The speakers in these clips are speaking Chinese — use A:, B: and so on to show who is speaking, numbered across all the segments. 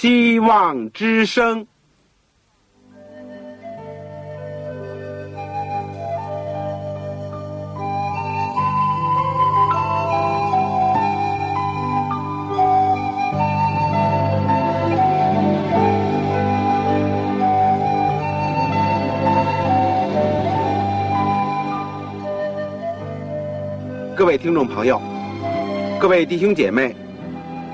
A: 希望之声。各位听众朋友，各位弟兄姐妹，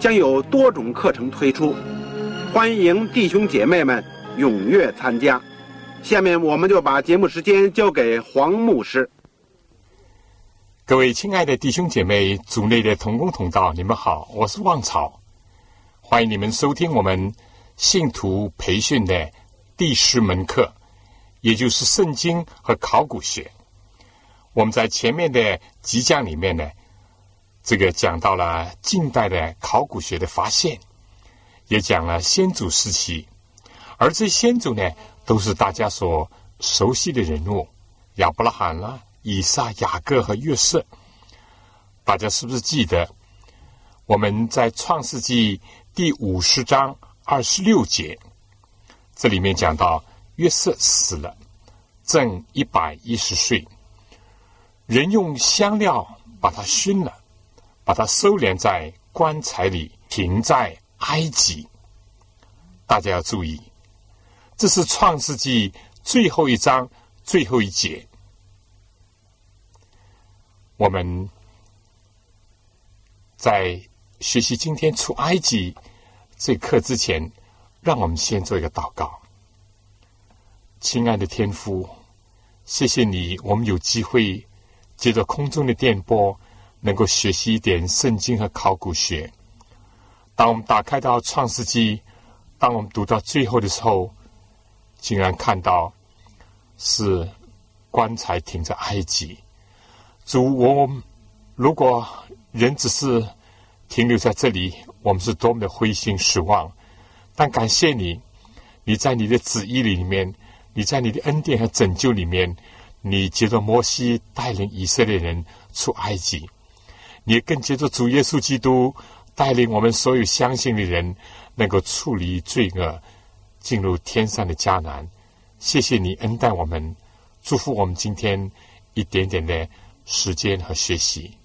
A: 将有多种课程推出，欢迎弟兄姐妹们踊跃参加。下面我们就把节目时间交给黄牧师。
B: 各位亲爱的弟兄姐妹、组内的同工同道，你们好，我是旺草，欢迎你们收听我们信徒培训的第十门课，也就是圣经和考古学。我们在前面的集讲里面呢，这个讲到了近代的考古学的发现，也讲了先祖时期，而这先祖呢，都是大家所熟悉的人物，亚伯拉罕啦、以撒、雅各和约瑟。大家是不是记得我们在创世纪第五十章二十六节，这里面讲到约瑟死了，正一百一十岁。人用香料把它熏了，把它收敛在棺材里，停在埃及。大家要注意，这是创世纪最后一章最后一节。我们在学习今天出埃及这课之前，让我们先做一个祷告。亲爱的天父，谢谢你，我们有机会。借着空中的电波，能够学习一点圣经和考古学。当我们打开到创世纪，当我们读到最后的时候，竟然看到是棺材停在埃及。主，我如果人只是停留在这里，我们是多么的灰心失望。但感谢你，你在你的旨意里面，你在你的恩典和拯救里面。你接着摩西带领以色列人出埃及，也更接着主耶稣基督带领我们所有相信的人，能够处理罪恶，进入天上的迦南。谢谢你恩待我们，祝福我们今天一点点的时间和学习，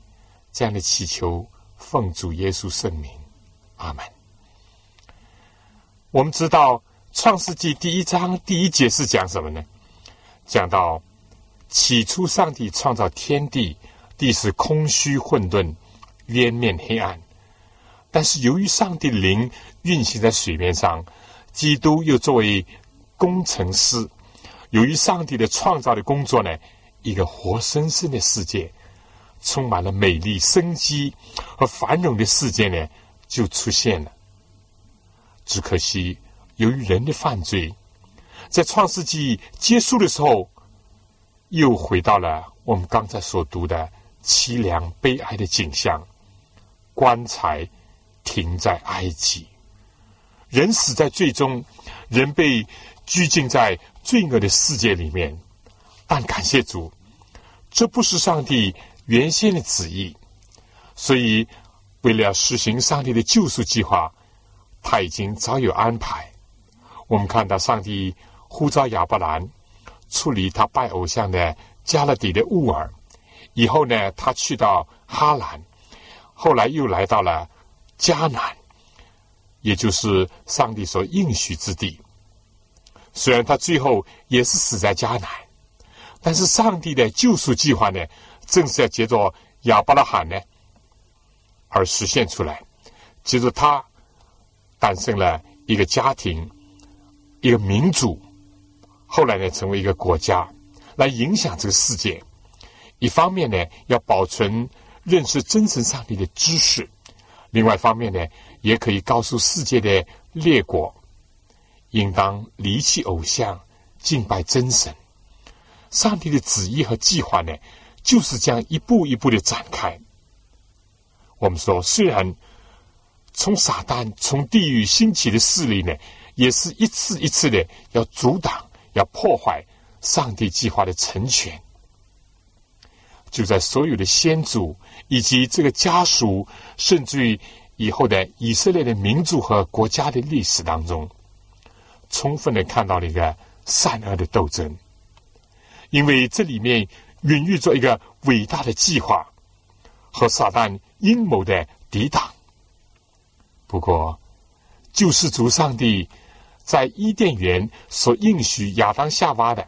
B: 这样的祈求奉主耶稣圣名，阿门。我们知道创世纪第一章第一节是讲什么呢？讲到。起初，上帝创造天地，地是空虚混沌，渊面黑暗。但是，由于上帝灵运行在水面上，基督又作为工程师，由于上帝的创造的工作呢，一个活生生的世界，充满了美丽、生机和繁荣的世界呢，就出现了。只可惜，由于人的犯罪，在创世纪结束的时候。又回到了我们刚才所读的凄凉悲哀的景象，棺材停在埃及，人死在最终，人被拘禁在罪恶的世界里面。但感谢主，这不是上帝原先的旨意，所以为了实行上帝的救赎计划，他已经早有安排。我们看到上帝呼召亚伯兰。处理他拜偶像的加勒底的乌尔，以后呢，他去到哈兰，后来又来到了迦南，也就是上帝所应许之地。虽然他最后也是死在迦南，但是上帝的救赎计划呢，正是要借着亚伯拉罕呢而实现出来，接着他诞生了一个家庭，一个民族。后来呢，成为一个国家，来影响这个世界。一方面呢，要保存认识真神上帝的知识；另外一方面呢，也可以告诉世界的列国，应当离弃偶像，敬拜真神。上帝的旨意和计划呢，就是这样一步一步的展开。我们说，虽然从撒旦从地狱兴起的势力呢，也是一次一次的要阻挡、要破坏上帝计划的成全。就在所有的先祖以及这个家属，甚至于以后的以色列的民族和国家的历史当中，充分的看到了一个善恶的斗争。因为这里面孕育着一个伟大的计划和撒旦阴谋的抵挡。不过，救世主上帝在伊甸园所应许亚当夏娃的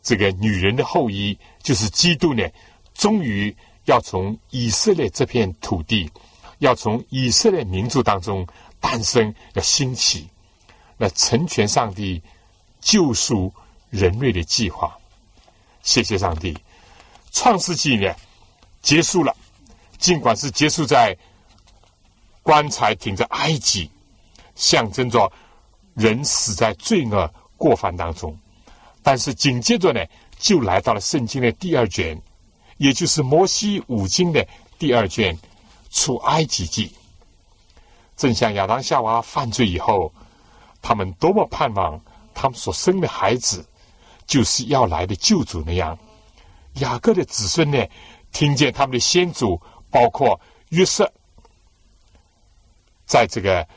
B: 这个女人的后裔，就是基督呢，终于要从以色列这片土地，要从以色列民族当中诞生，要兴起，来成全上帝救赎人类的计划。谢谢上帝，创世纪呢结束了，尽管是结束在棺材顶着埃及，象征着人死在罪恶过犯当中，但是紧接着呢，就来到了圣经的第二卷，也就是摩西五经的第二卷《出埃及记》。正像亚当夏娃犯罪以后，他们多么盼望他们所生的孩子。就是要来的救主那样，雅各的子孙呢，听见他们的先祖，包括约瑟，在这个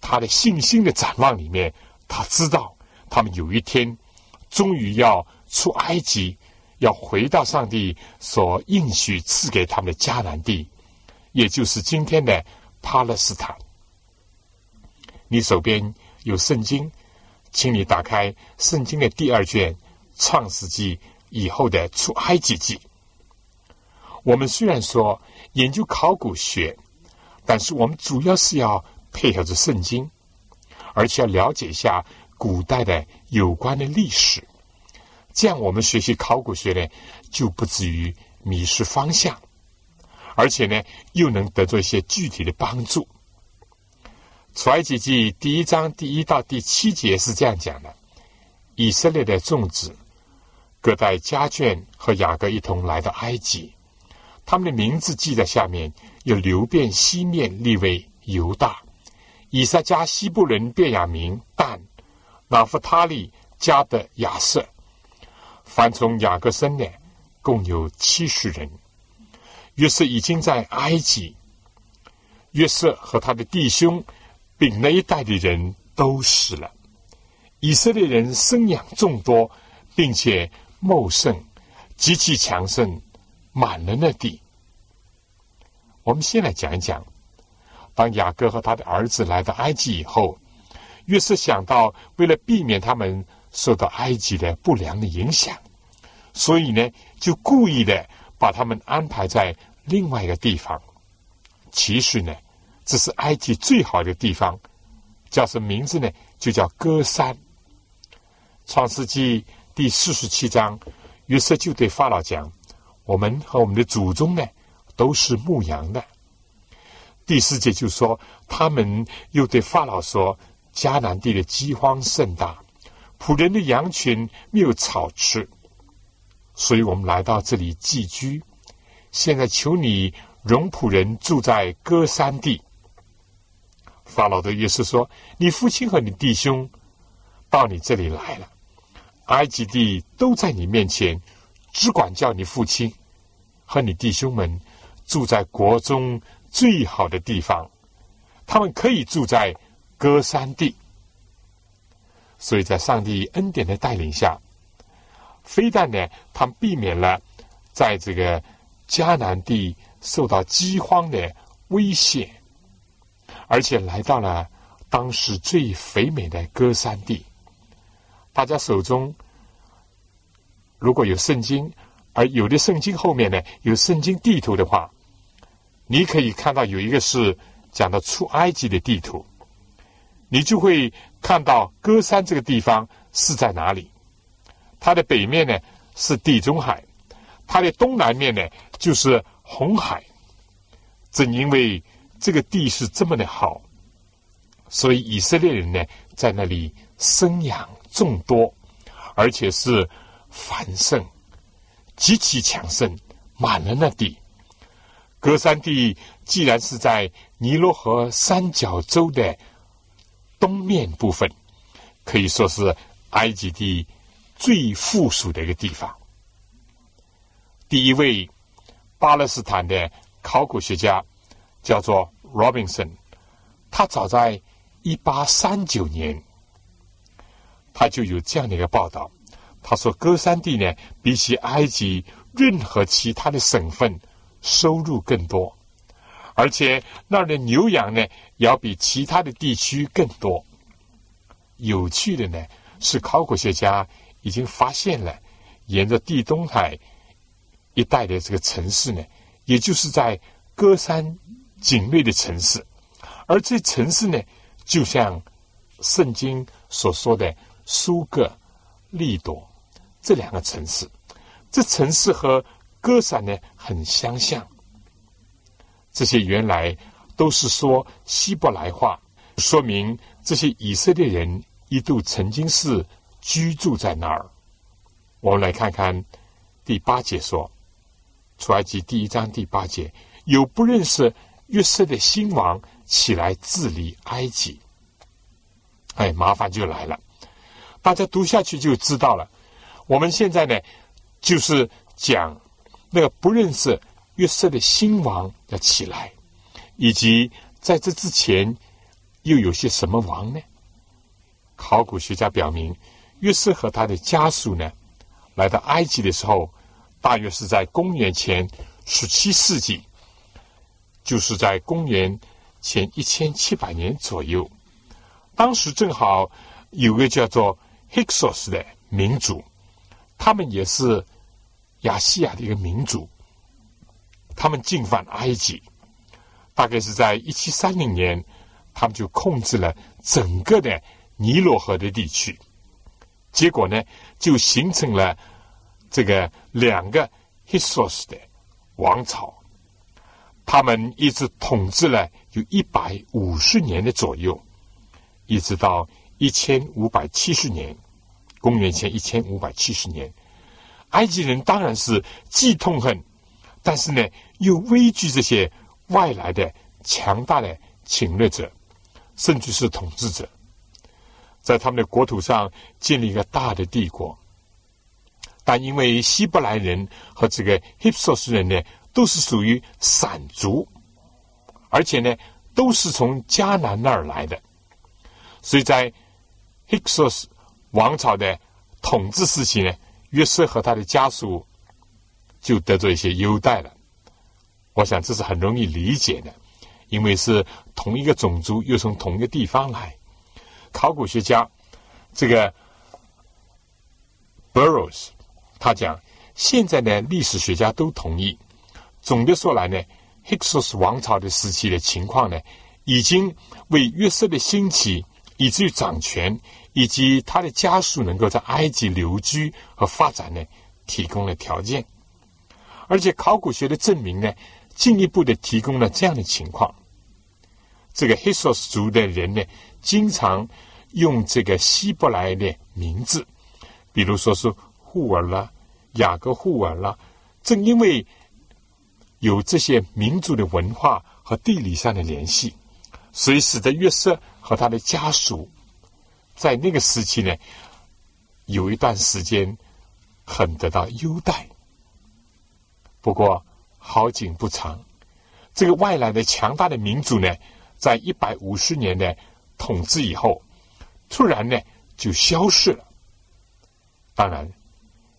B: 他的信心的展望里面，他知道他们有一天终于要出埃及，要回到上帝所应许赐给他们的迦南地，也就是今天的巴勒斯坦。你手边有圣经，请你打开圣经的第二卷。创世纪以后的出埃及记，我们虽然说研究考古学，但是我们主要是要配合着圣经，而且要了解一下古代的有关的历史，这样我们学习考古学呢，就不至于迷失方向，而且呢，又能得到一些具体的帮助。出埃及记第一章第一到第七节是这样讲的：以色列的众子。各带家眷和雅各一同来到埃及，他们的名字记在下面。有流变西面立为犹大，以撒加西布伦变雅明但，拿弗他利加的亚瑟。凡从雅各生的，共有七十人。约瑟已经在埃及，约瑟和他的弟兄，并那一代的人都死了。以色列人生养众多，并且。茂盛，极其强盛，满了那地。我们先来讲一讲，当雅各和他的儿子来到埃及以后，约瑟想到，为了避免他们受到埃及的不良的影响，所以呢，就故意的把他们安排在另外一个地方。其实呢，这是埃及最好的地方，叫什么名字呢？就叫歌山。创世纪。第四十七章，约瑟就对法老讲：“我们和我们的祖宗呢，都是牧羊的。”第四节就说，他们又对法老说：“迦南地的饥荒甚大，仆人的羊群没有草吃，所以我们来到这里寄居。现在求你容仆人住在歌山地。”法老的约瑟说：“你父亲和你弟兄到你这里来了。”埃及地都在你面前，只管叫你父亲和你弟兄们住在国中最好的地方，他们可以住在歌山地。所以在上帝恩典的带领下，非但呢，他们避免了在这个迦南地受到饥荒的威胁，而且来到了当时最肥美的歌山地。大家手中如果有圣经，而有的圣经后面呢有圣经地图的话，你可以看到有一个是讲到出埃及的地图，你就会看到歌山这个地方是在哪里。它的北面呢是地中海，它的东南面呢就是红海。正因为这个地势这么的好，所以以色列人呢，在那里生养众多，而且是繁盛，极其强盛，满了那地。格山地既然是在尼罗河三角洲的东面部分，可以说是埃及地最富庶的一个地方。第一位巴勒斯坦的考古学家叫做 Robinson，他早在。一八三九年，他就有这样的一个报道。他说，戈山地呢，比起埃及任何其他的省份，收入更多，而且那儿的牛羊呢，要比其他的地区更多。有趣的呢，是考古学家已经发现了，沿着地中海一带的这个城市呢，也就是在歌山境内的城市，而这城市呢。就像圣经所说的苏格、利朵这两个城市，这城市和歌山呢很相像。这些原来都是说希伯来话，说明这些以色列人一度曾经是居住在那儿。我们来看看第八节说，出埃及第一章第八节，有不认识约瑟的新王。起来治理埃及，哎，麻烦就来了。大家读下去就知道了。我们现在呢，就是讲那个不认识约瑟的新王要起来，以及在这之前又有些什么王呢？考古学家表明，约瑟和他的家属呢，来到埃及的时候，大约是在公元前十七世纪，就是在公元。前一千七百年左右，当时正好有个叫做 Hyksos 的民族，他们也是亚细亚的一个民族，他们进犯埃及，大概是在一七三零年，他们就控制了整个的尼罗河的地区，结果呢，就形成了这个两个 Hyksos 的王朝。他们一直统治了有一百五十年的左右，一直到一千五百七十年，公元前一千五百七十年，埃及人当然是既痛恨，但是呢又畏惧这些外来的强大的侵略者，甚至是统治者，在他们的国土上建立一个大的帝国，但因为希伯来人和这个 Hipsos 人呢。都是属于散族，而且呢，都是从迦南那儿来的，所以在 Hyksos 王朝的统治时期呢，约瑟和他的家属就得到一些优待了。我想这是很容易理解的，因为是同一个种族，又从同一个地方来。考古学家这个 Burrows 他讲，现在呢，历史学家都同意。总的说来呢，Hyksos 王朝的时期的情况呢，已经为约瑟的兴起，以至于掌权，以及他的家属能够在埃及留居和发展呢，提供了条件。而且考古学的证明呢，进一步的提供了这样的情况：这个 Hyksos 族的人呢，经常用这个希伯来的名字，比如说是户尔啦、雅各户尔啦，正因为。有这些民族的文化和地理上的联系，所以使得约瑟和他的家属在那个时期呢，有一段时间很得到优待。不过好景不长，这个外来的强大的民族呢，在一百五十年的统治以后，突然呢就消失了。当然，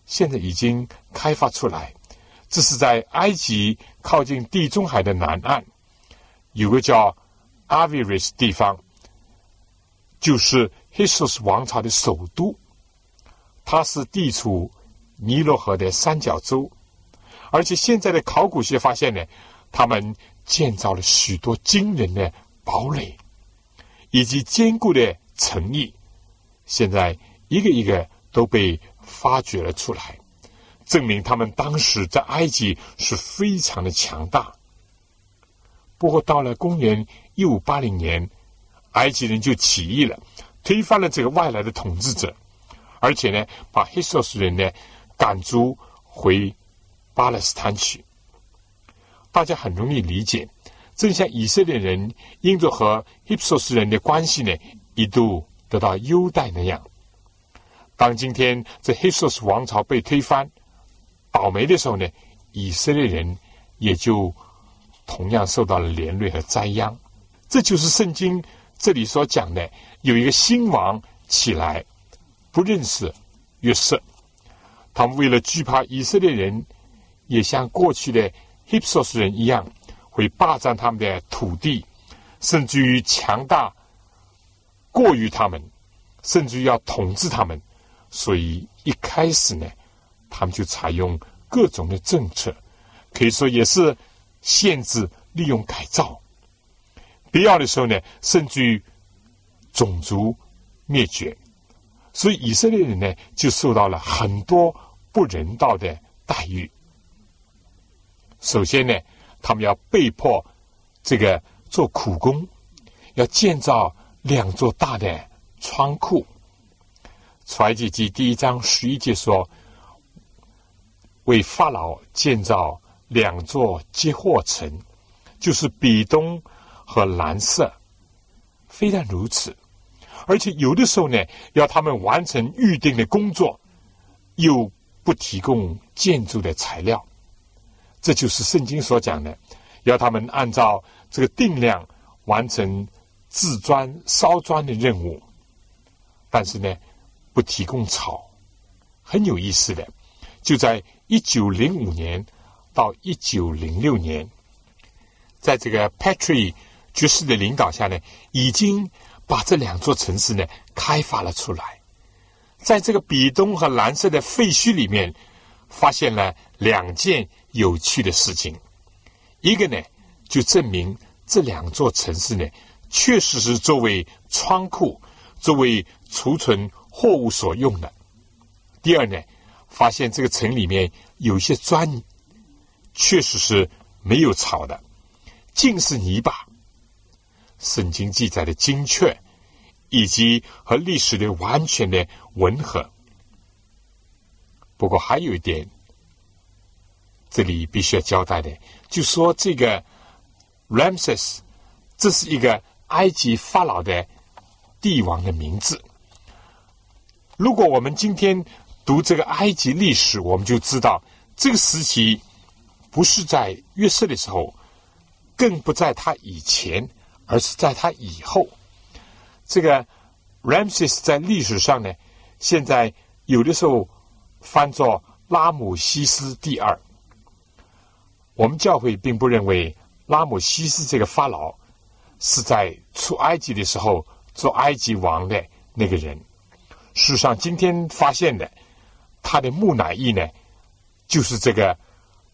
B: 现在已经开发出来。这是在埃及靠近地中海的南岸，有个叫阿维瑞斯地方，就是黑斯王朝的首都。它是地处尼罗河的三角洲，而且现在的考古学发现呢，他们建造了许多惊人的堡垒，以及坚固的城邑，现在一个一个都被发掘了出来。证明他们当时在埃及是非常的强大。不过到了公元一五八零年，埃及人就起义了，推翻了这个外来的统治者，而且呢，把黑索斯人呢赶逐回巴勒斯坦去。大家很容易理解，正像以色列人因着和黑索斯人的关系呢，一度得到优待那样。当今天这黑索斯王朝被推翻、倒霉的时候呢，以色列人也就同样受到了连累和灾殃。这就是圣经这里所讲的，有一个新王起来，不认识约瑟，他们为了惧怕以色列人，也像过去的 Hipsos 人一样，会霸占他们的土地，甚至于强大过于他们，甚至于要统治他们。所以一开始呢，他们就采用各种的政策，可以说也是限制、利用、改造。必要的时候呢，甚至于种族灭绝。所以以色列人呢，就受到了很多不人道的待遇。首先呢，他们要被迫这个做苦工，要建造两座大的仓库。出埃及记第一章十一节说：“为法老建造两座接货城，就是比东和蓝色。非但如此，而且有的时候呢，要他们完成预定的工作，又不提供建筑的材料。这就是圣经所讲的，要他们按照这个定量完成制砖烧砖的任务。但是呢。”不提供草，很有意思的。就在一九零五年到一九零六年，在这个 Patrick 爵士的领导下呢，已经把这两座城市呢开发了出来。在这个比东和蓝色的废墟里面，发现了两件有趣的事情。一个呢，就证明这两座城市呢，确实是作为仓库、作为储存。货物所用的。第二呢，发现这个城里面有些砖，确实是没有草的，尽是泥巴。圣经记载的精确，以及和历史的完全的吻合。不过还有一点，这里必须要交代的，就说这个 Ramses，这是一个埃及法老的帝王的名字。如果我们今天读这个埃及历史，我们就知道这个时期不是在约瑟的时候，更不在他以前，而是在他以后。这个 Ramses 在历史上呢，现在有的时候翻作拉姆西斯第二。我们教会并不认为拉姆西斯这个法老是在出埃及的时候做埃及王的那个人。事实上，今天发现的他的木乃伊呢，就是这个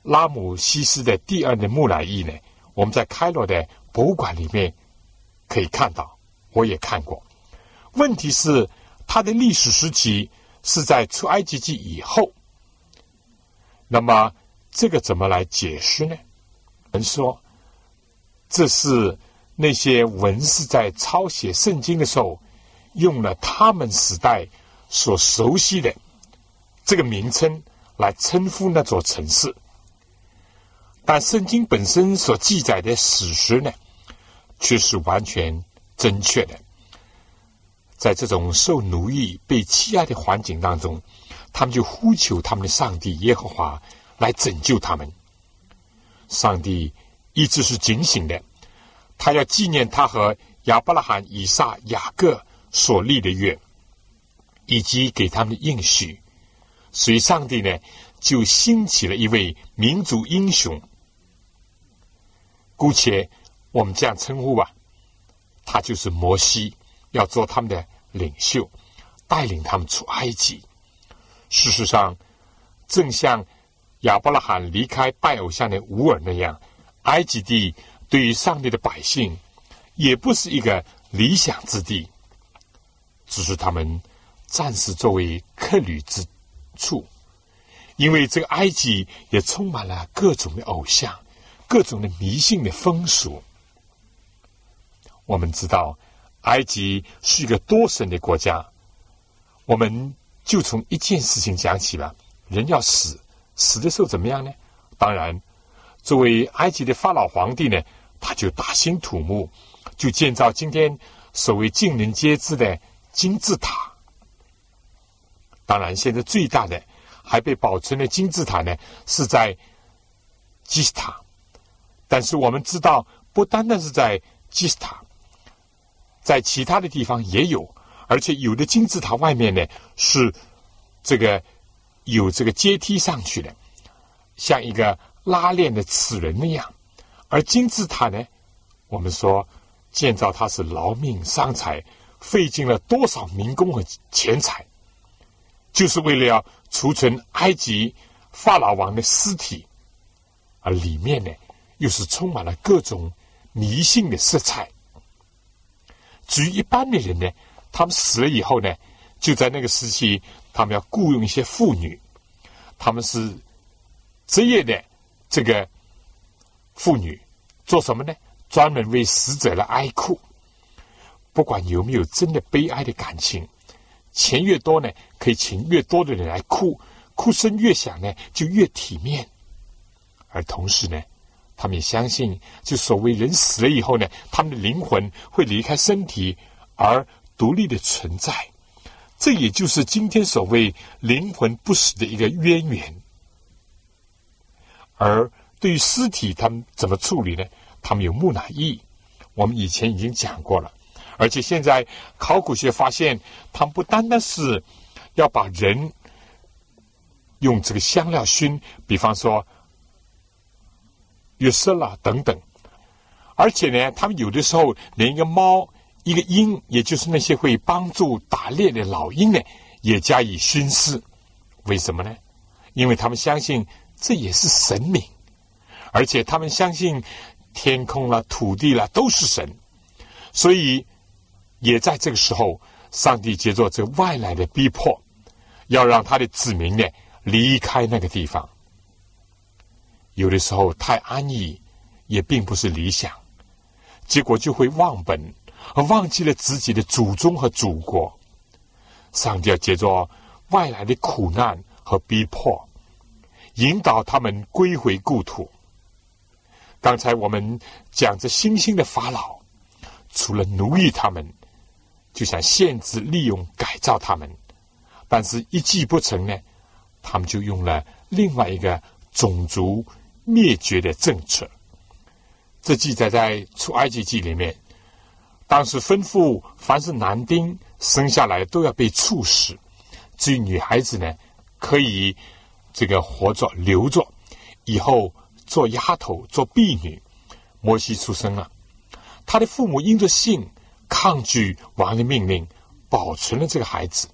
B: 拉姆西斯的第二的木乃伊呢。我们在开罗的博物馆里面可以看到，我也看过。问题是，他的历史时期是在出埃及记以后。那么，这个怎么来解释呢？人说，这是那些文士在抄写圣经的时候。用了他们时代所熟悉的这个名称来称呼那座城市，但圣经本身所记载的史实呢，却是完全正确的。在这种受奴役、被欺压的环境当中，他们就呼求他们的上帝耶和华来拯救他们。上帝一直是警醒的，他要纪念他和亚伯拉罕、以撒、雅各。所立的约，以及给他们的应许，所以上帝呢就兴起了一位民族英雄，姑且我们这样称呼吧，他就是摩西，要做他们的领袖，带领他们出埃及。事实上，正像亚伯拉罕离开拜偶像的乌尔那样，埃及地对于上帝的百姓也不是一个理想之地。只是他们暂时作为客旅之处，因为这个埃及也充满了各种的偶像、各种的迷信的风俗。我们知道，埃及是一个多神的国家，我们就从一件事情讲起吧。人要死，死的时候怎么样呢？当然，作为埃及的法老皇帝呢，他就大兴土木，就建造今天所谓尽人皆知的金字塔。当然，现在最大的还被保存的金字塔呢，是在基斯塔。但是我们知道，不单单是在基斯塔。在其他的地方也有，而且有的金字塔外面呢是这个有这个阶梯上去的，像一个拉链的齿轮那样。而金字塔呢，我们说建造它是劳命伤财，费尽了多少民工和钱财，就是为了要储存埃及法老王的尸体，而里面呢又是充满了各种迷信的色彩。至于一般的人呢，他们死了以后呢，就在那个时期，他们要雇佣一些妇女，他们是职业的这个妇女，做什么呢？专门为死者来哀哭。不管有没有真的悲哀的感情，钱越多呢，可以请越多的人来哭，哭声越响呢，就越体面。而同时呢。他们也相信，就所谓人死了以后呢，他们的灵魂会离开身体而独立的存在。这也就是今天所谓灵魂不死的一个渊源。而对于尸体，他们怎么处理呢？他们有木乃伊，我们以前已经讲过了。而且现在考古学发现，他们不单单是要把人用这个香料熏，比方说。约瑟啦等等，而且呢，他们有的时候连一个猫、一个鹰，也就是那些会帮助打猎的老鹰呢，也加以熏尸。为什么呢？因为他们相信这也是神明，而且他们相信天空了、土地了都是神，所以也在这个时候，上帝借着这外来的逼迫，要让他的子民呢离开那个地方。有的时候太安逸，也并不是理想，结果就会忘本，而忘记了自己的祖宗和祖国。上帝要借着外来的苦难和逼迫，引导他们归回故土。刚才我们讲着新兴的法老，除了奴役他们，就想限制、利用、改造他们，但是一计不成呢，他们就用了另外一个种族。灭绝的政策，这记载在出埃及记里面。当时吩咐，凡是男丁生下来都要被处死，至于女孩子呢，可以这个活着留着，以后做丫头、做婢女。摩西出生了，他的父母因着信抗拒王的命令，保存了这个孩子。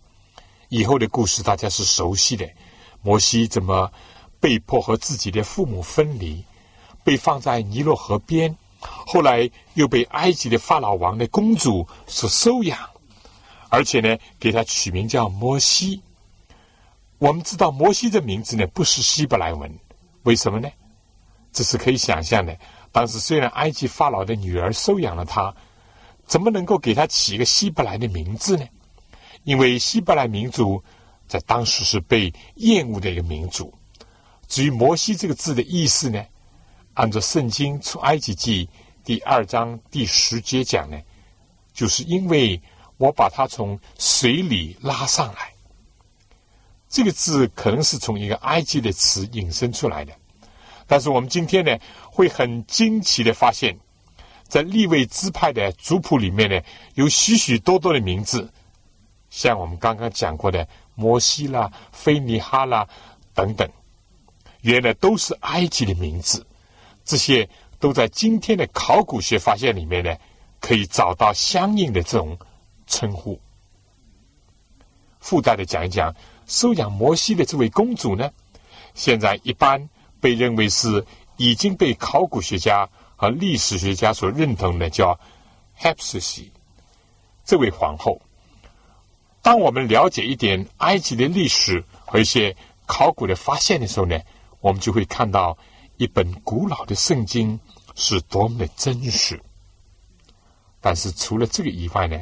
B: 以后的故事大家是熟悉的，摩西怎么？被迫和自己的父母分离，被放在尼罗河边，后来又被埃及的法老王的公主所收养，而且呢，给他取名叫摩西。我们知道摩西的名字呢不是希伯来文，为什么呢？这是可以想象的。当时虽然埃及法老的女儿收养了他，怎么能够给他起一个希伯来的名字呢？因为希伯来民族在当时是被厌恶的一个民族。至于“摩西”这个字的意思呢？按照《圣经出埃及记》第二章第十节讲呢，就是因为我把他从水里拉上来。这个字可能是从一个埃及的词引申出来的，但是我们今天呢，会很惊奇的发现，在立位支派的族谱里面呢，有许许多多的名字，像我们刚刚讲过的摩西啦、菲尼哈啦等等。原来都是埃及的名字，这些都在今天的考古学发现里面呢，可以找到相应的这种称呼。附带的讲一讲，收养摩西的这位公主呢，现在一般被认为是已经被考古学家和历史学家所认同的，叫 h e p s i s 这位皇后。当我们了解一点埃及的历史和一些考古的发现的时候呢？我们就会看到一本古老的圣经是多么的真实。但是除了这个以外呢，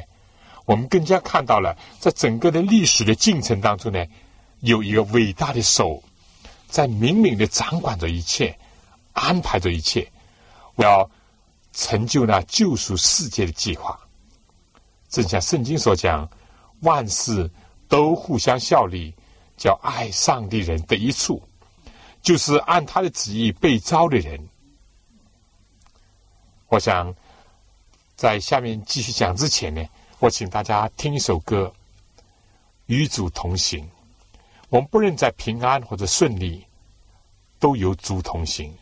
B: 我们更加看到了，在整个的历史的进程当中呢，有一个伟大的手，在明明的掌管着一切，安排着一切，我要成就那救赎世界的计划。正像圣经所讲，万事都互相效力，叫爱上帝人的一处，就是按他的旨意被招的人。我想。在下面继续讲之前呢，我请大家听一首歌，《与主同行》。我们不论在平安或者顺利，都有主同行，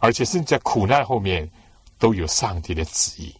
B: 而且甚至在苦难后面，都有上帝的旨意。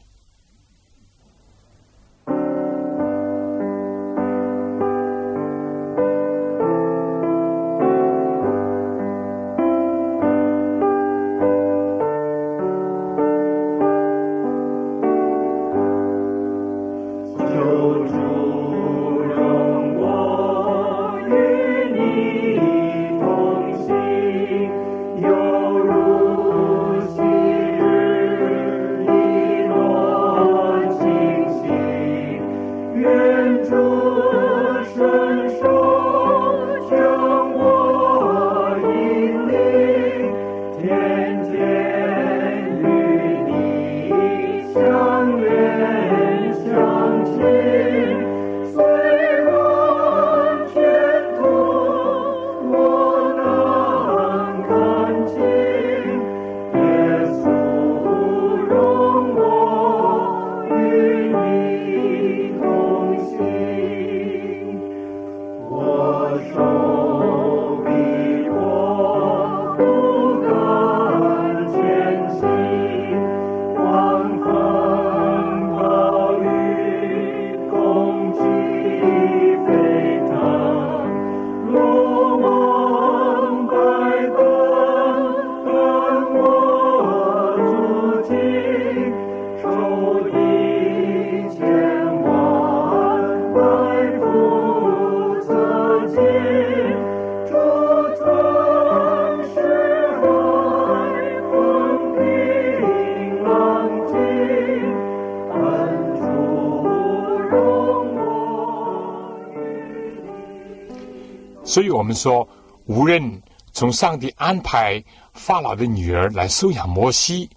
B: 所以我们说，无论从上帝安排法老的女儿来收养摩西，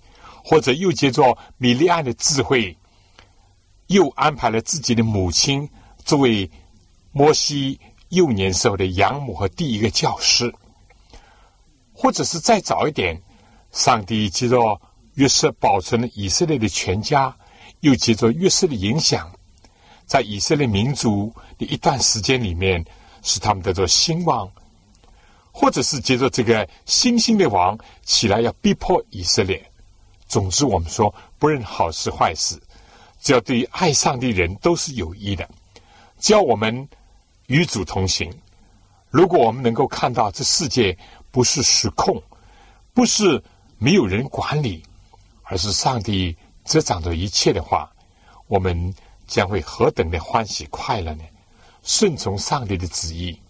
B: 或者又借着米利安的智慧，又安排了自己的母亲作为摩西幼年时候的养母和第一个教师，或者是再早一点，上帝借着约瑟保存了以色列的全家，又借着约瑟的影响，在以色列民族的一段时间里面。使他们得着兴旺，或者是接着这个新兴的王起来要逼迫以色列。总之，我们说不论好事坏事，只要对于爱上的人都是有益的。只要我们与主同行，如果我们能够看到这世界不是失控，不是没有人管理，而是上帝执掌着一切的话，我们将会何等的欢喜快乐呢？顺从上帝的旨意，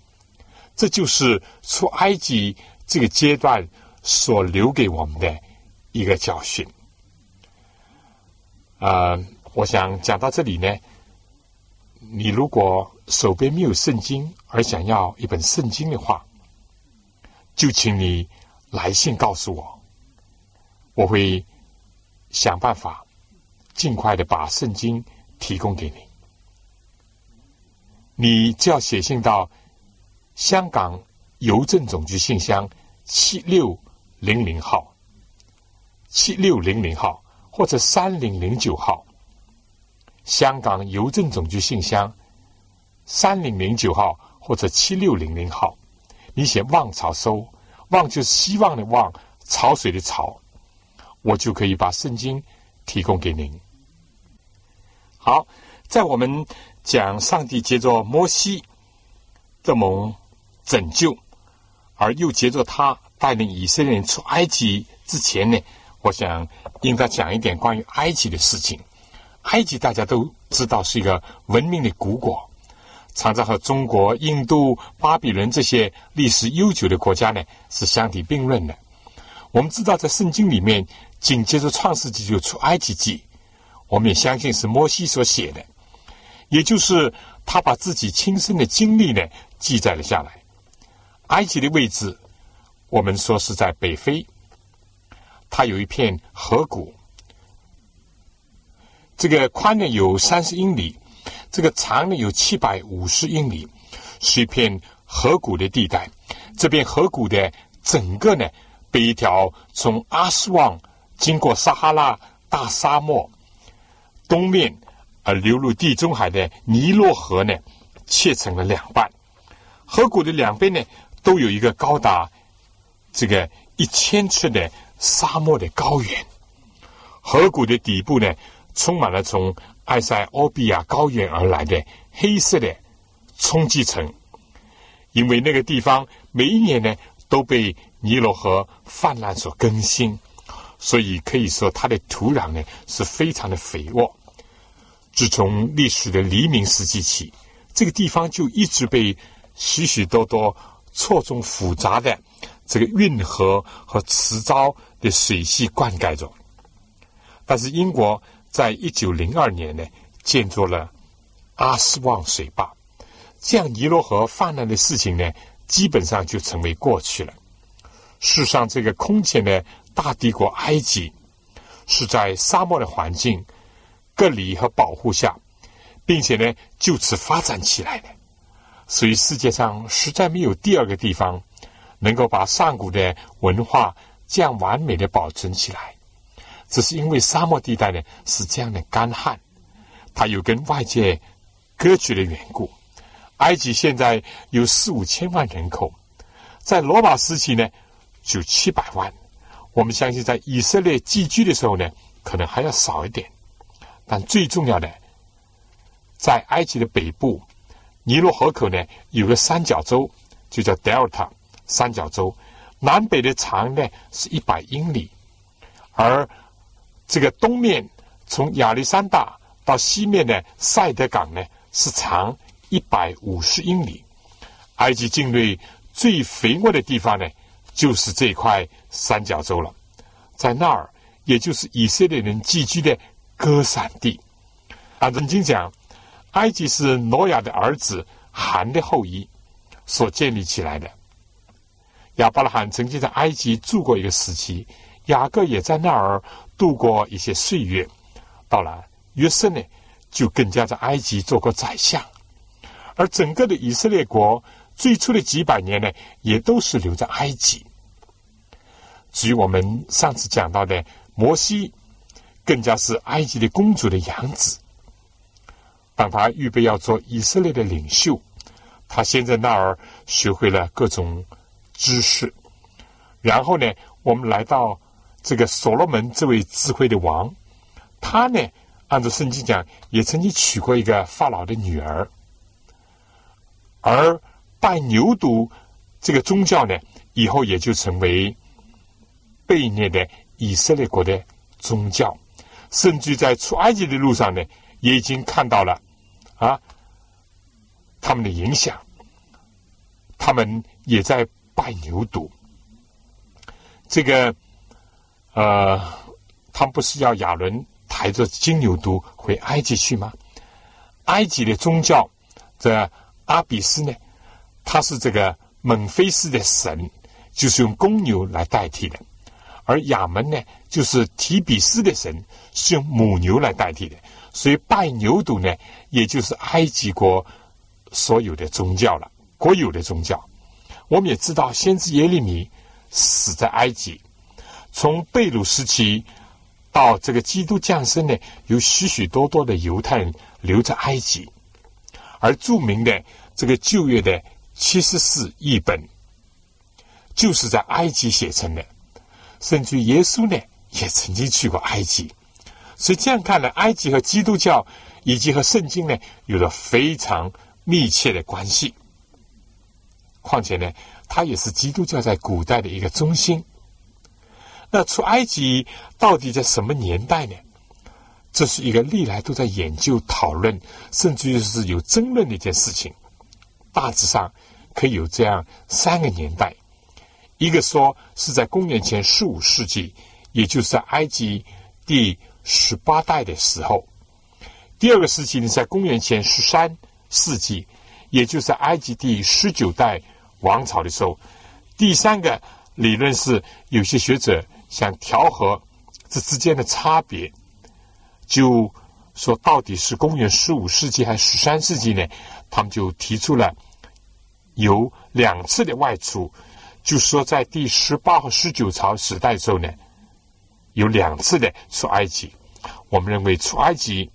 B: 这就是出埃及这个阶段所留给我们的一个教训。啊，我想讲到这里呢，你如果手边没有圣经，而想要一本圣经的话，就请你来信告诉我，我会想办法尽快的把圣经提供给你。你就要写信到香港邮政总局信箱七六零零号、七六零零号或者三零零九号。香港邮政总局信箱三零零九号或者七六零零号，你写“望潮收”，“望”就是希望的“望”，潮水的“潮”，我就可以把圣经提供给您。好，在我们。讲上帝接着摩西的蒙拯救，而又接着他带领以色列人出埃及之前呢，我想应该讲一点关于埃及的事情。埃及大家都知道是一个文明的古国，常常和中国、印度、巴比伦这些历史悠久的国家呢是相提并论的。我们知道，在圣经里面紧接着创世纪就出埃及记，我们也相信是摩西所写的，也就是他把自己亲身的经历呢记载了下来。埃及的位置，我们说是在北非，它有一片河谷，这个宽呢有三十英里，这个长呢有七百五十英里，是一片河谷的地带。这片河谷的整个呢，被一条从阿斯旺经过撒哈拉大沙漠。东面，而流入地中海的尼罗河呢，切成了两半。河谷的两边呢，都有一个高达这个一千尺的沙漠的高原。河谷的底部呢，充满了从埃塞俄比亚高原而来的黑色的冲积层。因为那个地方每一年呢，都被尼罗河泛滥所更新，所以可以说它的土壤呢是非常的肥沃。自从历史的黎明时期起，这个地方就一直被许许多多错综复杂的这个运河和池沼的水系灌溉着。但是英国在一九零二年呢，建造了阿斯旺水坝，这样尼罗河泛滥的事情呢，基本上就成为过去了。世上这个空前的大帝国埃及，是在沙漠的环境。隔离和保护下，并且呢，就此发展起来的。所以世界上实在没有第二个地方能够把上古的文化这样完美的保存起来。只是因为沙漠地带呢是这样的干旱，它有跟外界隔绝的缘故。埃及现在有四五千万人口，在罗马时期呢就七百万。我们相信在以色列寄居的时候呢，可能还要少一点。但最重要的，在埃及的北部，尼罗河口呢有个三角洲，就叫 Delta 三角洲。南北的长呢是一百英里，而这个东面从亚历山大到西面的塞德港呢是长一百五十英里。埃及境内最肥沃的地方呢，就是这块三角洲了，在那儿，也就是以色列人寄居的。歌散地，啊，圣经讲，埃及是挪亚的儿子韩的后裔所建立起来的。亚伯拉罕曾经在埃及住过一个时期，雅各也在那儿度过一些岁月。到了约瑟呢，就更加在埃及做过宰相。而整个的以色列国最初的几百年呢，也都是留在埃及。至于我们上次讲到的摩西。更加是埃及的公主的养子。当他预备要做以色列的领袖，他先在那儿学会了各种知识。然后呢，我们来到这个所罗门这位智慧的王，他呢，按照圣经讲，也曾经娶过一个法老的女儿。而拜牛犊这个宗教呢，以后也就成为被虐的以色列国的宗教。甚至在出埃及的路上呢，也已经看到了啊，他们的影响。他们也在拜牛犊。这个呃，他们不是要亚伦抬着金牛犊回埃及去吗？埃及的宗教，这阿比斯呢，他是这个蒙菲斯的神，就是用公牛来代替的。而亚门呢，就是提比斯的神，是用母牛来代替的，所以拜牛犊呢，也就是埃及国所有的宗教了，国有的宗教。我们也知道，先知耶利米死在埃及，从贝鲁时期到这个基督降生呢，有许许多多的犹太人留在埃及，而著名的这个旧约的七十四译本，就是在埃及写成的。甚至耶稣呢，也曾经去过埃及，所以这样看来，埃及和基督教以及和圣经呢，有着非常密切的关系。况且呢，它也是基督教在古代的一个中心。那出埃及到底在什么年代呢？这是一个历来都在研究讨论，甚至于是有争论的一件事情。大致上可以有这样三个年代。一个说是在公元前十五世纪，也就是在埃及第十八代的时候。第二个时期呢，在公元前十三世纪，也就是埃及第十九代王朝的时候。第三个理论是，有些学者想调和这之间的差别，就说到底是公元十五世纪还是十三世纪呢？他们就提出了有两次的外出，就是说在第十八和十九朝时代的时候呢，有两次的出埃及。我们认为出埃及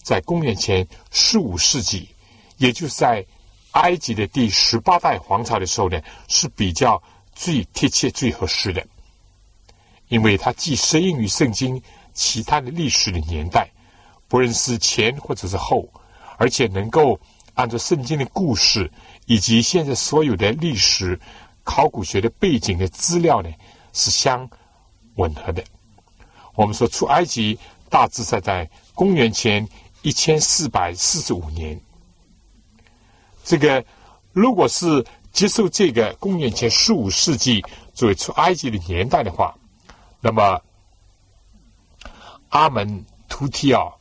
B: 在公元前十五世纪，也就是在。埃及的第十八代皇朝的时候呢，是比较最贴切、最合适的，因为它既适应于圣经其他的历史的年代，不论是前或者是后，而且能够按照圣经的故事以及现在所有的历史考古学的背景的资料呢，是相吻合的。我们说出埃及大致是在公元前一千四百四十五年。这个，如果是接受这个公元前十五世纪作为出埃及的年代的话，那么阿门图提奥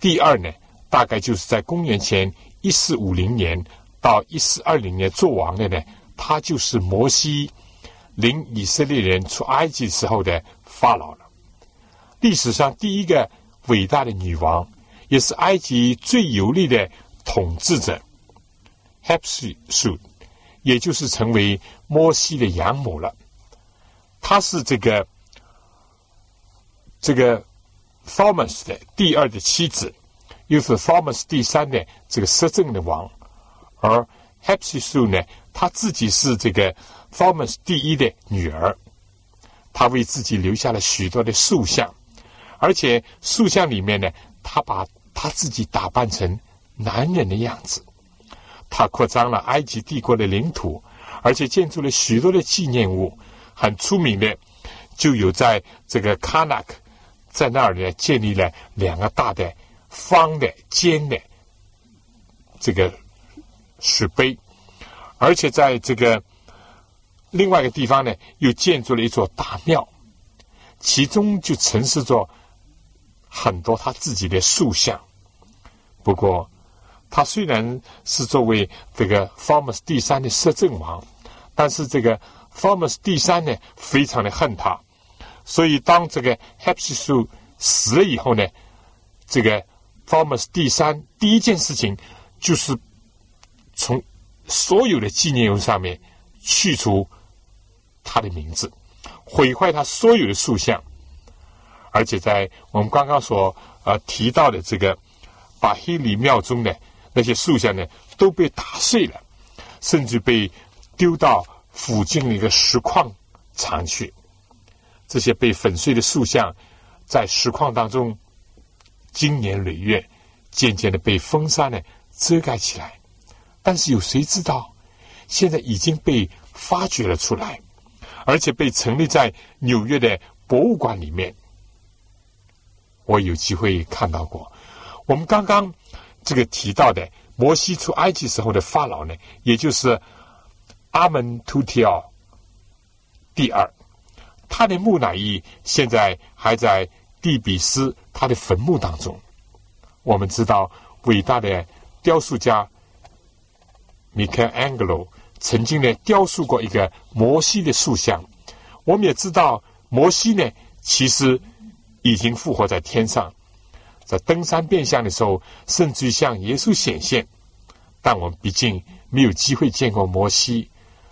B: 第二呢，大概就是在公元前一四五零年到一四二零年做王的呢，他就是摩西领以色列人出埃及时候的法老了。历史上第一个伟大的女王，也是埃及最有力的统治者。h e p s i s u 也就是成为摩西的养母了。她是这个这个 Thomas 的第二的妻子，又是 Thomas 第三的这个摄政的王。而 h e p s i s u 呢，他自己是这个 Thomas 第一的女儿。他为自己留下了许多的塑像，而且塑像里面呢，他把他自己打扮成男人的样子。他扩张了埃及帝国的领土，而且建筑了许多的纪念物。很出名的，就有在这个卡纳克，在那儿呢建立了两个大的方的尖的这个石碑，而且在这个另外一个地方呢，又建筑了一座大庙，其中就陈设着很多他自己的塑像。不过。他虽然是作为这个 Formus 第三的摄政王，但是这个 Formus 第三呢，非常的恨他，所以当这个 Hepsisu 死了以后呢，这个 Formus 第三第一件事情就是从所有的纪念物上面去除他的名字，毁坏他所有的塑像，而且在我们刚刚所呃提到的这个巴黑里庙中的。那些塑像呢，都被打碎了，甚至被丢到附近的一个石矿场去。这些被粉碎的塑像，在石矿当中，经年累月，渐渐的被风沙呢遮盖起来。但是有谁知道，现在已经被发掘了出来，而且被陈列在纽约的博物馆里面。我有机会看到过，我们刚刚。这个提到的摩西出埃及时候的法老呢，也就是阿门图提奥第二，他的木乃伊现在还在蒂比斯他的坟墓当中。我们知道，伟大的雕塑家米开朗基罗曾经呢雕塑过一个摩西的塑像。我们也知道，摩西呢其实已经复活在天上。在登山变相的时候，甚至于向耶稣显现，但我们毕竟没有机会见过摩西，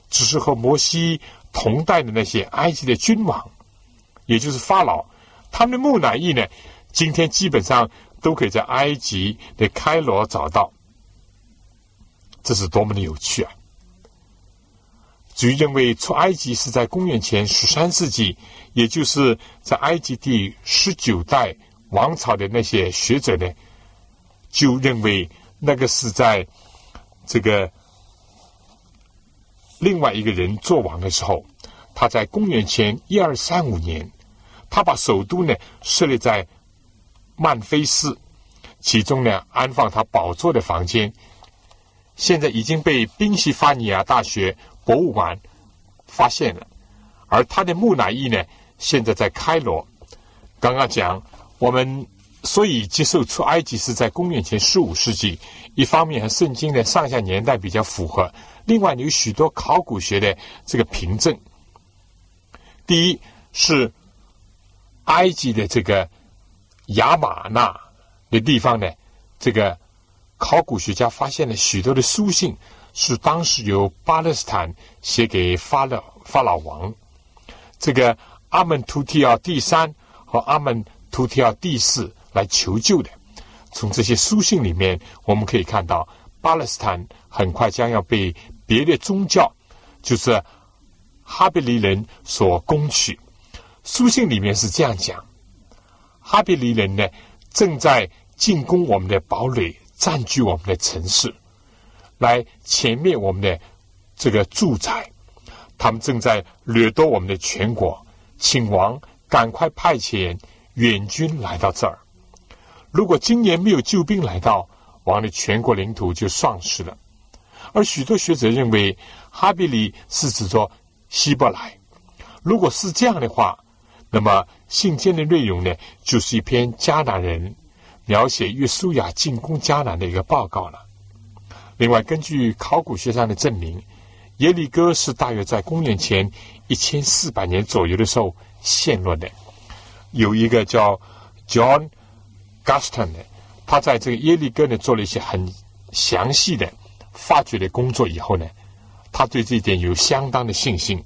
B: 只是和摩西同代的那些埃及的君王，也就是法老，他们的木乃伊呢，今天基本上都可以在埃及的开罗找到，这是多么的有趣啊！至于认为出埃及是在公元前十三世纪，也就是在埃及第十九代。王朝的那些学者呢，就认为那个是在这个另外一个人做王的时候，他在公元前一二三五年，他把首都呢设立在曼菲斯，其中呢安放他宝座的房间，现在已经被宾夕法尼亚大学博物馆发现了，而他的木乃伊呢，现在在开罗。刚刚讲。我们所以接受出埃及是在公元前十五世纪，一方面和圣经的上下年代比较符合，另外有许多考古学的这个凭证。第一是埃及的这个亚玛纳的地方呢，这个考古学家发现了许多的书信，是当时由巴勒斯坦写给法老法老王，这个阿门图提奥第三和阿门图提奥第四来求救的。从这些书信里面，我们可以看到巴勒斯坦很快将要被别的宗教，就是。哈比里人所攻取，书信里面是这样讲：哈比里人呢，正在进攻我们的堡垒，占据我们的城市，来歼灭我们的这个住宅。他们正在掠夺我们的全国，请王赶快派遣远军来到这儿。如果今年没有救兵来到，王的全国领土就丧失了。而许多学者认为，哈比里是指着。希伯来，如果是这样的话，那么信件的内容呢，就是一篇迦南人描写约书亚进攻迦南的一个报告了。另外，根据考古学上的证明，耶利哥是大约在公元前一千四百年左右的时候陷落的。有一个叫 John Gaston 的，他在这个耶利哥呢做了一些很详细的发掘的工作以后呢。他对这一点有相当的信心。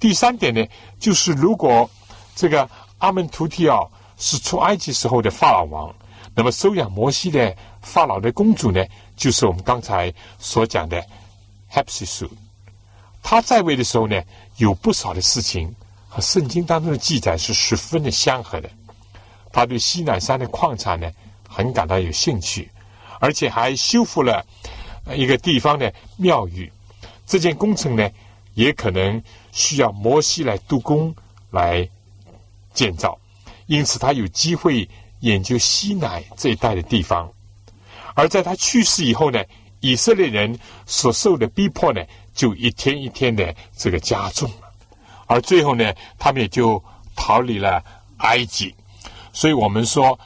B: 第三点呢，就是如果这个阿门图提奥是出埃及时候的法老王，那么收养摩西的法老的公主呢，就是我们刚才所讲的 h e p s i s u 他在位的时候呢，有不少的事情和圣经当中的记载是十分的相合的。他对西南山的矿产呢，很感到有兴趣，而且还修复了一个地方的庙宇。这件工程呢，也可能需要摩西来督工来建造，因此他有机会研究西乃这一带的地方。而在他去世以后呢，以色列人所受的逼迫呢，就一天一天的这个加重了。而最后呢，他们也就逃离了埃及。所以我们说，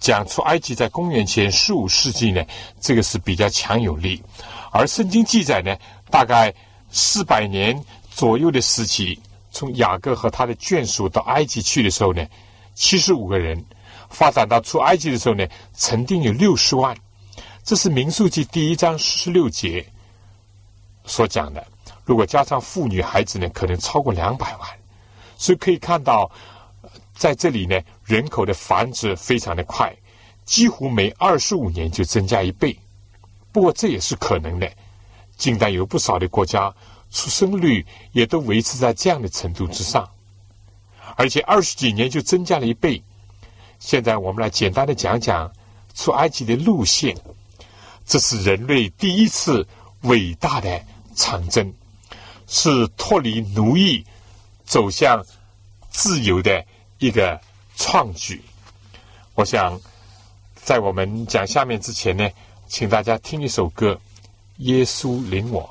B: 讲出埃及在公元前十五世纪呢，这个是比较强有力。而圣经记载呢，大概四百年左右的时期，从雅各和他的眷属到埃及去的时候呢，七十五个人；发展到出埃及的时候呢，曾经有六十万。这是民数记第一章十六节所讲的。如果加上妇女孩子呢，可能超过两百万。所以可以看到，在这里呢，人口的繁殖非常的快，几乎每二十五年就增加一倍。不过这也是可能的。近代有不少的国家出生率也都维持在这样的程度之上，而且二十几年就增加了一倍。现在我们来简单的讲讲出埃及的路线。这是人类第一次伟大的长征，是脱离奴役走向自由的一个创举。我想在我们讲下面之前呢。请大家听一首歌，《耶稣领我》。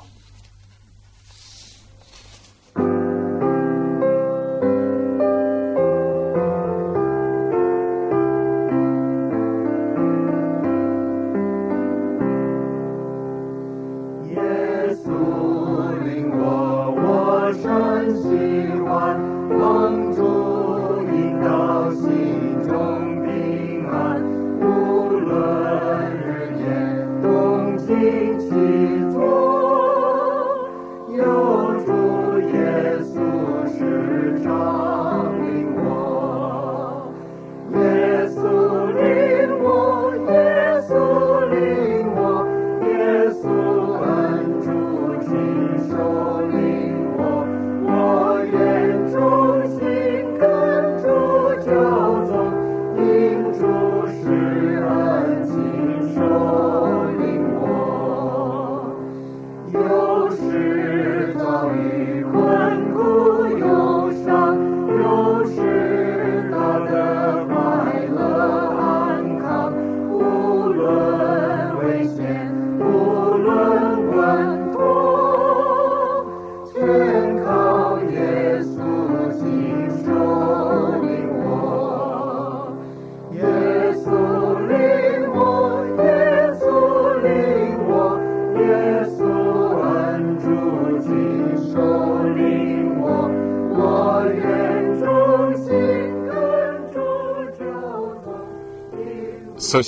B: rolling.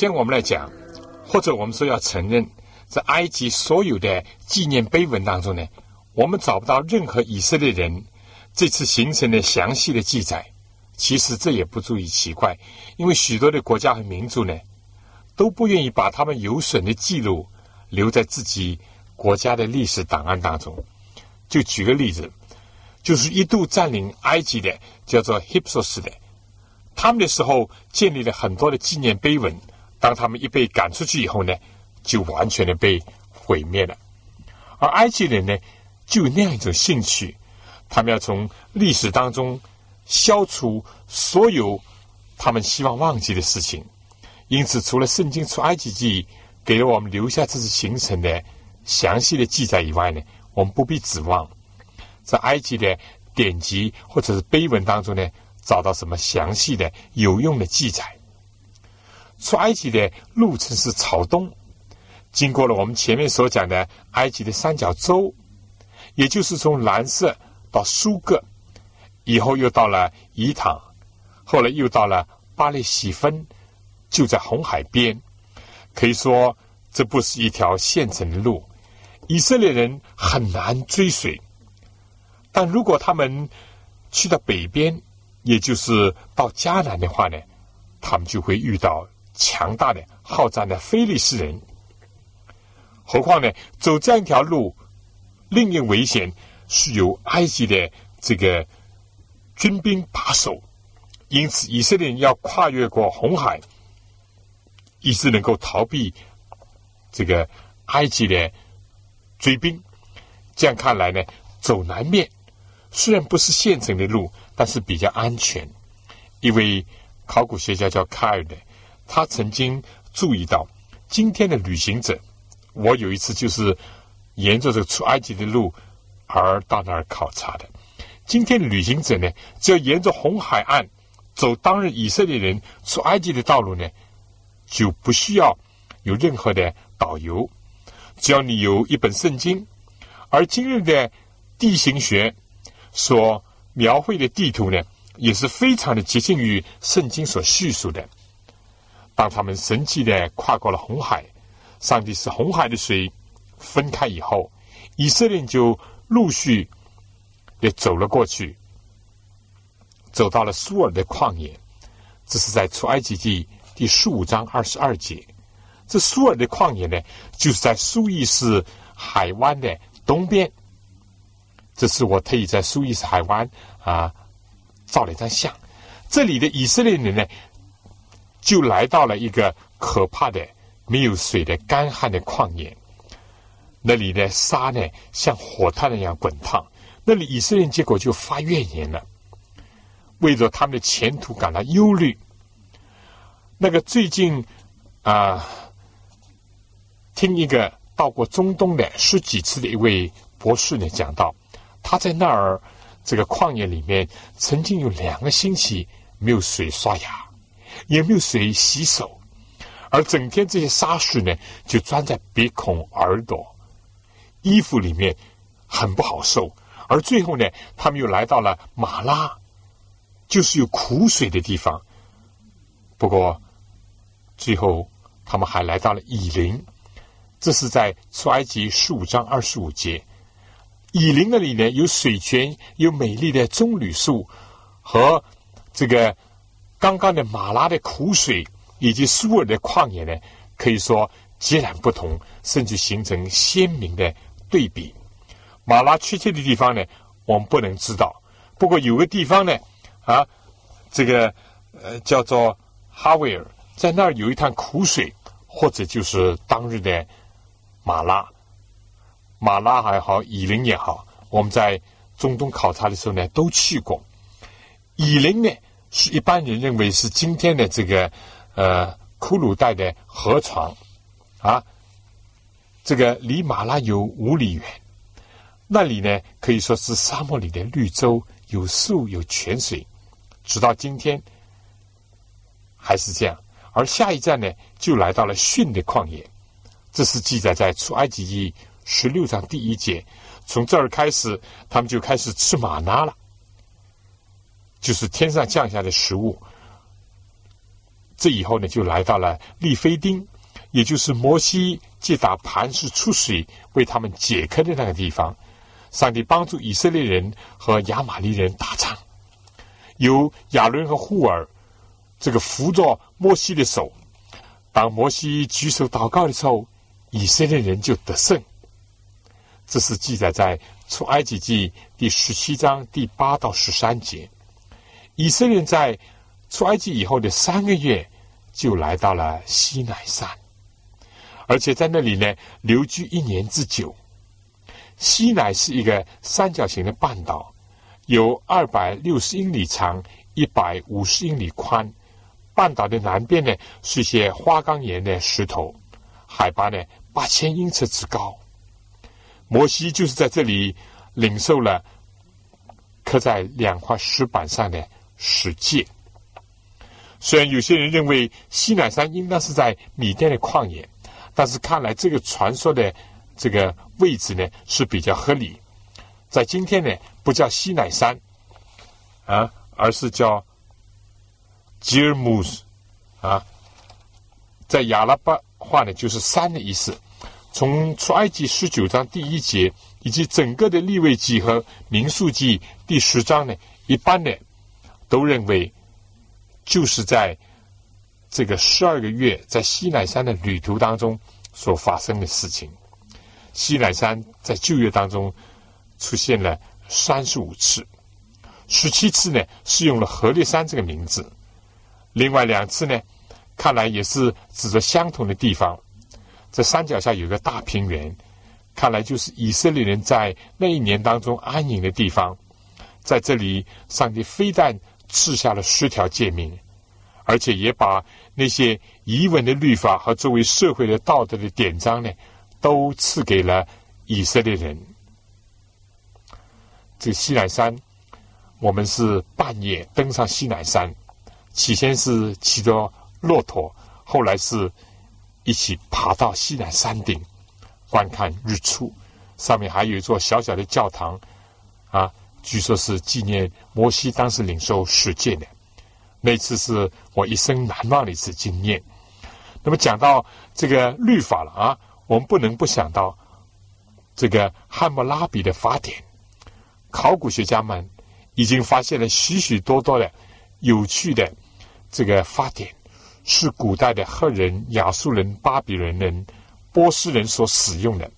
B: 先，我们来讲，或者我们说要承认，在埃及所有的纪念碑文当中呢，我们找不到任何以色列人这次行程的详细的记载。其实这也不足以奇怪，因为许多的国家和民族呢，都不愿意把他们有损的记录留在自己国家的历史档案当中。就举个例子，就是一度占领埃及的叫做 Hipsos 的，他们的时候建立了很多的纪念碑文，当他们一被赶出去以后呢，就完全的被毁灭了。而埃及人呢，就有那样一种兴趣，他们要从历史当中。消除所有他们希望忘记的事情，因此，除了《圣经出埃及记》给了我们留下这次行程的详细的记载以外呢，我们不必指望在埃及的典籍或者是碑文当中呢找到什么详细的有用的记载。出埃及的路程是朝东，经过了我们前面所讲的埃及的三角洲，也就是从蓝色到苏格。以后又到了伊塘，后来又到了巴利喜芬，就在红海边。可以说，这不是一条现成的路，以色列人很难追随。但如果他们去到北边，也就是到迦南的话呢，他们就会遇到强大的好战的非利士人。何况呢，走这样一条路，另一危险是由埃及的这个。军兵把守，因此以色列人要跨越过红海，以致能够逃避这个埃及的追兵。这样看来呢，走南面虽然不是现成的路，但是比较安全。一位考古学家叫卡尔的，他曾经注意到今天的旅行者。我有一次就是沿着这个出埃及的路而到那儿考察的。今天的旅行者呢，只要沿着红海岸走当日以色列人出埃及的道路呢，就不需要有任何的导游。只要你有一本圣经，而今日的地形学所描绘的地图呢，也是非常的接近于圣经所叙述的。当他们神奇的跨过了红海，上帝使红海的水分开以后，以色列就陆续。也走了过去，走到了苏尔的旷野，这是在出埃及记第十五章二十二节。这苏尔的旷野呢，就是在苏伊士海湾的东边。这是我特意在苏伊士海湾啊照了一张相。这里的以色列人呢，就来到了一个可怕的没有水的干旱的旷野，那里的沙呢，像火炭那样滚烫。那里以色列结果就发怨言了，为着他们的前途感到忧虑。那个最近啊，听一个到过中东的十几次的一位博士呢讲到，他在那儿这个旷野里面曾经有两个星期没有水刷牙，也没有水洗手，而整天这些沙石呢就钻在鼻孔、耳朵、衣服里面，很不好受。而最后呢，他们又来到了马拉，就是有苦水的地方。不过，最后他们还来到了以林，这是在出埃及十五章二十五节。以林那里呢，有水泉，有美丽的棕榈树，和这个刚刚的马拉的苦水以及苏尔的旷野呢，可以说截然不同，甚至形成鲜明的对比。马拉确切的地方呢，我们不能知道。不过有个地方呢，啊，这个呃叫做哈维尔，在那儿有一滩苦水，或者就是当日的马拉，马拉还好，以林也好，我们在中东考察的时候呢，都去过。以林呢，是一般人认为是今天的这个呃库鲁带的河床，啊，这个离马拉有五里远。那里呢，可以说是沙漠里的绿洲，有树有泉水，直到今天还是这样。而下一站呢，就来到了逊的旷野，这是记载在出埃及记十六章第一节。从这儿开始，他们就开始吃玛拿了，就是天上降下的食物。这以后呢，就来到了利菲丁，也就是摩西借打磐石出水为他们解渴的那个地方。上帝帮助以色列人和亚玛利人打仗，由亚伦和户尔这个扶着摩西的手。当摩西举手祷告的时候，以色列人就得胜。这是记载在出埃及记第十七章第八到十三节。以色列在出埃及以后的三个月，就来到了西乃山，而且在那里呢留居一年之久。西乃是一个三角形的半岛，有二百六十英里长，一百五十英里宽。半岛的南边呢是一些花岗岩的石头，海拔呢八千英尺之高。摩西就是在这里领受了刻在两块石板上的十诫。虽然有些人认为西乃山应当是在米甸的旷野，但是看来这个传说的这个位置呢是比较合理。在今天呢，不叫西乃山啊，而是叫。吉尔姆斯啊，在亚拉巴话呢，就是山的意思。从出埃及十九章第一节，以及整个的立位记和民数记第十章呢，一般呢都认为，就是在这个十二个月在西乃山的旅途当中所发生的事情。西乃山在旧约当中出现了三十五次，十七次呢是用了何烈山这个名字。另外两次呢，看来也是指着相同的地方。这山脚下有个大平原，看来就是以色列人在那一年当中安营的地方。在这里，上帝非但赐下了十条诫命，而且也把那些遗文的律法和作为社会的道德的典章呢，都赐给了以色列人。这西南山，我们是半夜登上西南山。起先是骑着骆驼，后来是一起爬到西南山顶观看日出。上面还有一座小小的教堂，啊，据说是纪念摩西当时领受十诫的。那次是我一生难忘的一次经验。那么讲到这个律法了啊，我们不能不想到这个汉谟拉比的法典。考古学家们已经发现了许许多多的有趣的。这个法典是古代的赫人、亚述人、巴比伦人、波斯人所使用的。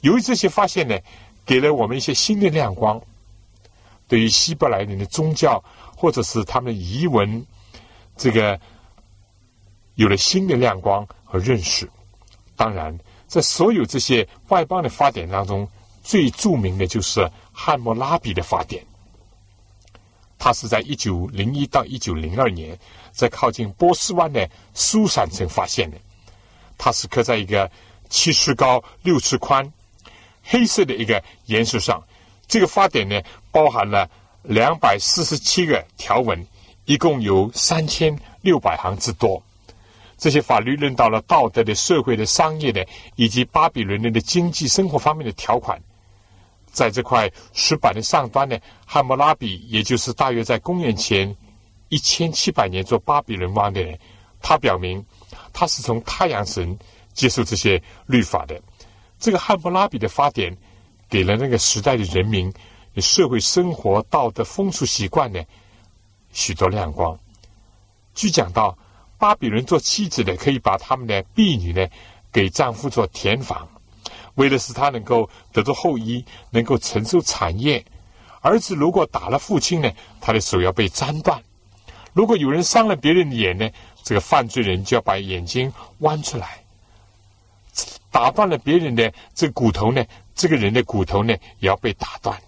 B: 由于这些发现呢，给了我们一些新的亮光，对于希伯来人的宗教或者是他们的遗文，这个有了新的亮光和认识。当然，在所有这些外邦的法典当中，最著名的就是汉谟拉比的法典。它是在一九零一到一九零二年。在靠近波斯湾的苏珊城发现的，它是刻在一个七尺高、六尺宽、黑色的一个岩石上。这个法典呢，包含了两百四十七个条文，一共有三千六百行之多。这些法律论到了道德的、社会的、商业的，以及巴比伦人的经济生活方面的条款。在这块石板的上端呢，汉谟拉比，也就是大约在公元前。一千七百年做巴比伦王的人，他表明他是从太阳神接受这些律法的。这个汉谟拉比的法典给了那个时代的人民社会生活、道德、风俗习惯呢许多亮光。据讲到，巴比伦做妻子的可以把他们的婢女呢给丈夫做田房，为了使他能够得到后裔，能够承受产业。儿子如果打了父亲呢，他的手要被斩断。如果有人伤了别人的眼呢，这个犯罪人就要把眼睛剜出来；打断了别人的这骨头呢，这个人的骨头呢也要被打断。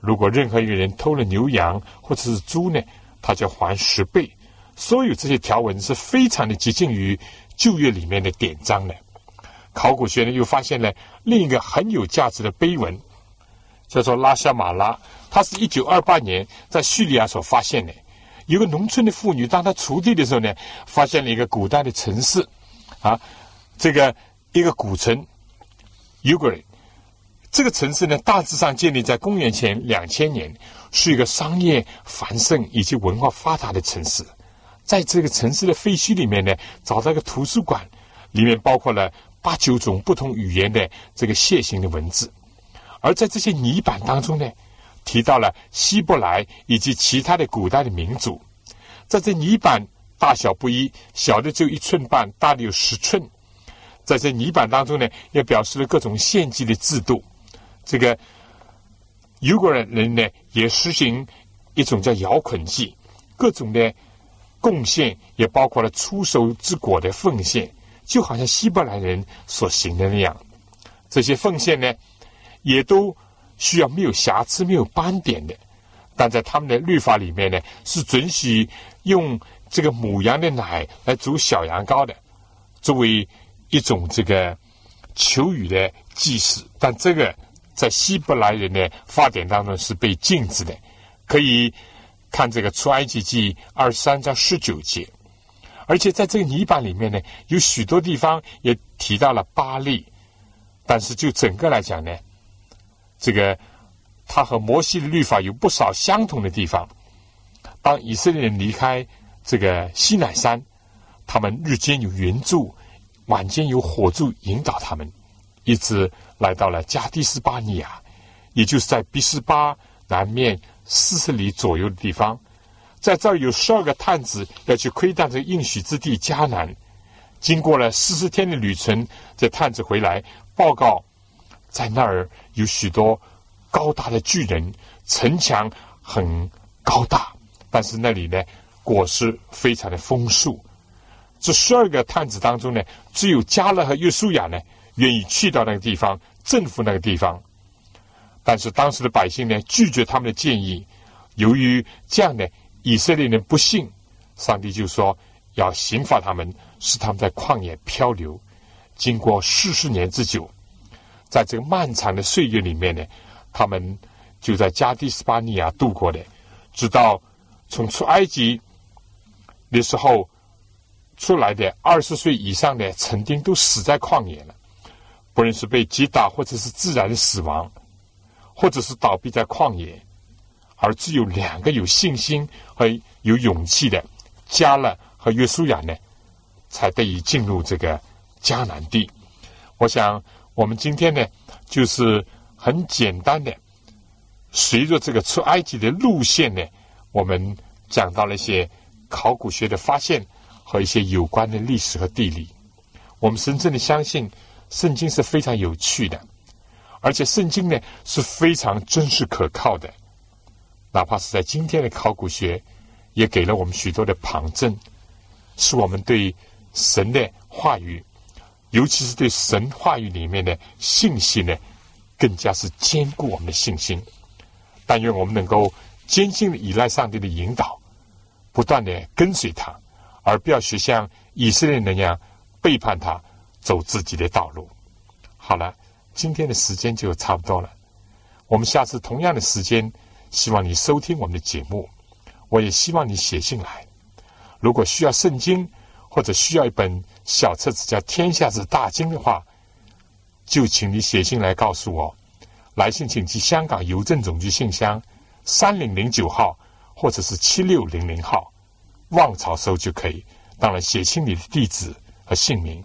B: 如果任何一个人偷了牛羊或者是猪呢，他就还十倍。所有这些条文是非常的接近于旧约里面的典章的。考古学呢又发现了另一个很有价值的碑文，叫做拉夏马拉，它是一九二八年在叙利亚所发现的。有个农村的妇女，当她锄地的时候呢，发现了一个古代的城市，啊，这个一个古城 u g r i 这个城市呢，大致上建立在公元前两千年，是一个商业繁盛以及文化发达的城市。在这个城市的废墟里面呢，找到一个图书馆，里面包括了八九种不同语言的这个楔形的文字，而在这些泥板当中呢，提到了希伯来以及其他的古代的民族，在这泥板大小不一，小的只有一寸半，大的有十寸，在这泥板当中呢，也表示了各种献祭的制度。这个犹国人人呢，也实行一种叫摇捆祭，各种的。贡献也包括了出手之果的奉献，就好像希伯来人所行的那样。这些奉献呢，也都需要没有瑕疵、没有斑点的。但在他们的律法里面呢，是准许用这个母羊的奶来煮小羊羔的，作为一种这个求雨的祭祀。但这个在希伯来人的法典当中是被禁止的，可以。看这个出埃及记二十三章十九节，而且在这个泥板里面呢，有许多地方也提到了巴利，但是就整个来讲呢，这个他和摩西的律法有不少相同的地方。当以色列人离开这个西乃山，他们日间有云柱，晚间有火柱引导他们，一直来到了加迪斯巴尼亚，也就是在比斯巴南面。四十里左右的地方，在这儿有十二个探子要去窥探这个应许之地迦南。经过了四十天的旅程，这探子回来报告，在那儿有许多高大的巨人，城墙很高大，但是那里呢果实非常的丰硕。这十二个探子当中呢，只有加勒和约书亚呢愿意去到那个地方，征服那个地方。但是当时的百姓呢，拒绝他们的建议。由于这样的以色列人不信，上帝就说要刑罚他们，使他们在旷野漂流，经过四十年之久。在这个漫长的岁月里面呢，他们就在加迪斯巴尼亚度过的，直到从出埃及的时候出来的二十岁以上的曾经都死在旷野了，不论是被击打或者是自然死亡。或者是倒闭在旷野，而只有两个有信心和有勇气的加勒和约书亚呢，才得以进入这个迦南地。我想，我们今天呢，就是很简单的，随着这个出埃及的路线呢，我们讲到了一些考古学的发现和一些有关的历史和地理。我们深深的相信，圣经是非常有趣的。而且圣经呢是非常真实可靠的，哪怕是在今天的考古学，也给了我们许多的旁证，使我们对神的话语，尤其是对神话语里面的信息呢，更加是坚固我们的信心。但愿我们能够坚信的依赖上帝的引导，不断的跟随他，而不要学像以色列那样背叛他，走自己的道路。好了。今天的时间就差不多了，我们下次同样的时间，希望你收听我们的节目。我也希望你写信来。如果需要圣经，或者需要一本小册子叫《天下之大经》的话，就请你写信来告诉我。来信请寄香港邮政总局信箱三零零九号，或者是七六零零号，望潮收就可以。当然，写清你的地址和姓名。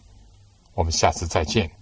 B: 我们下次再见。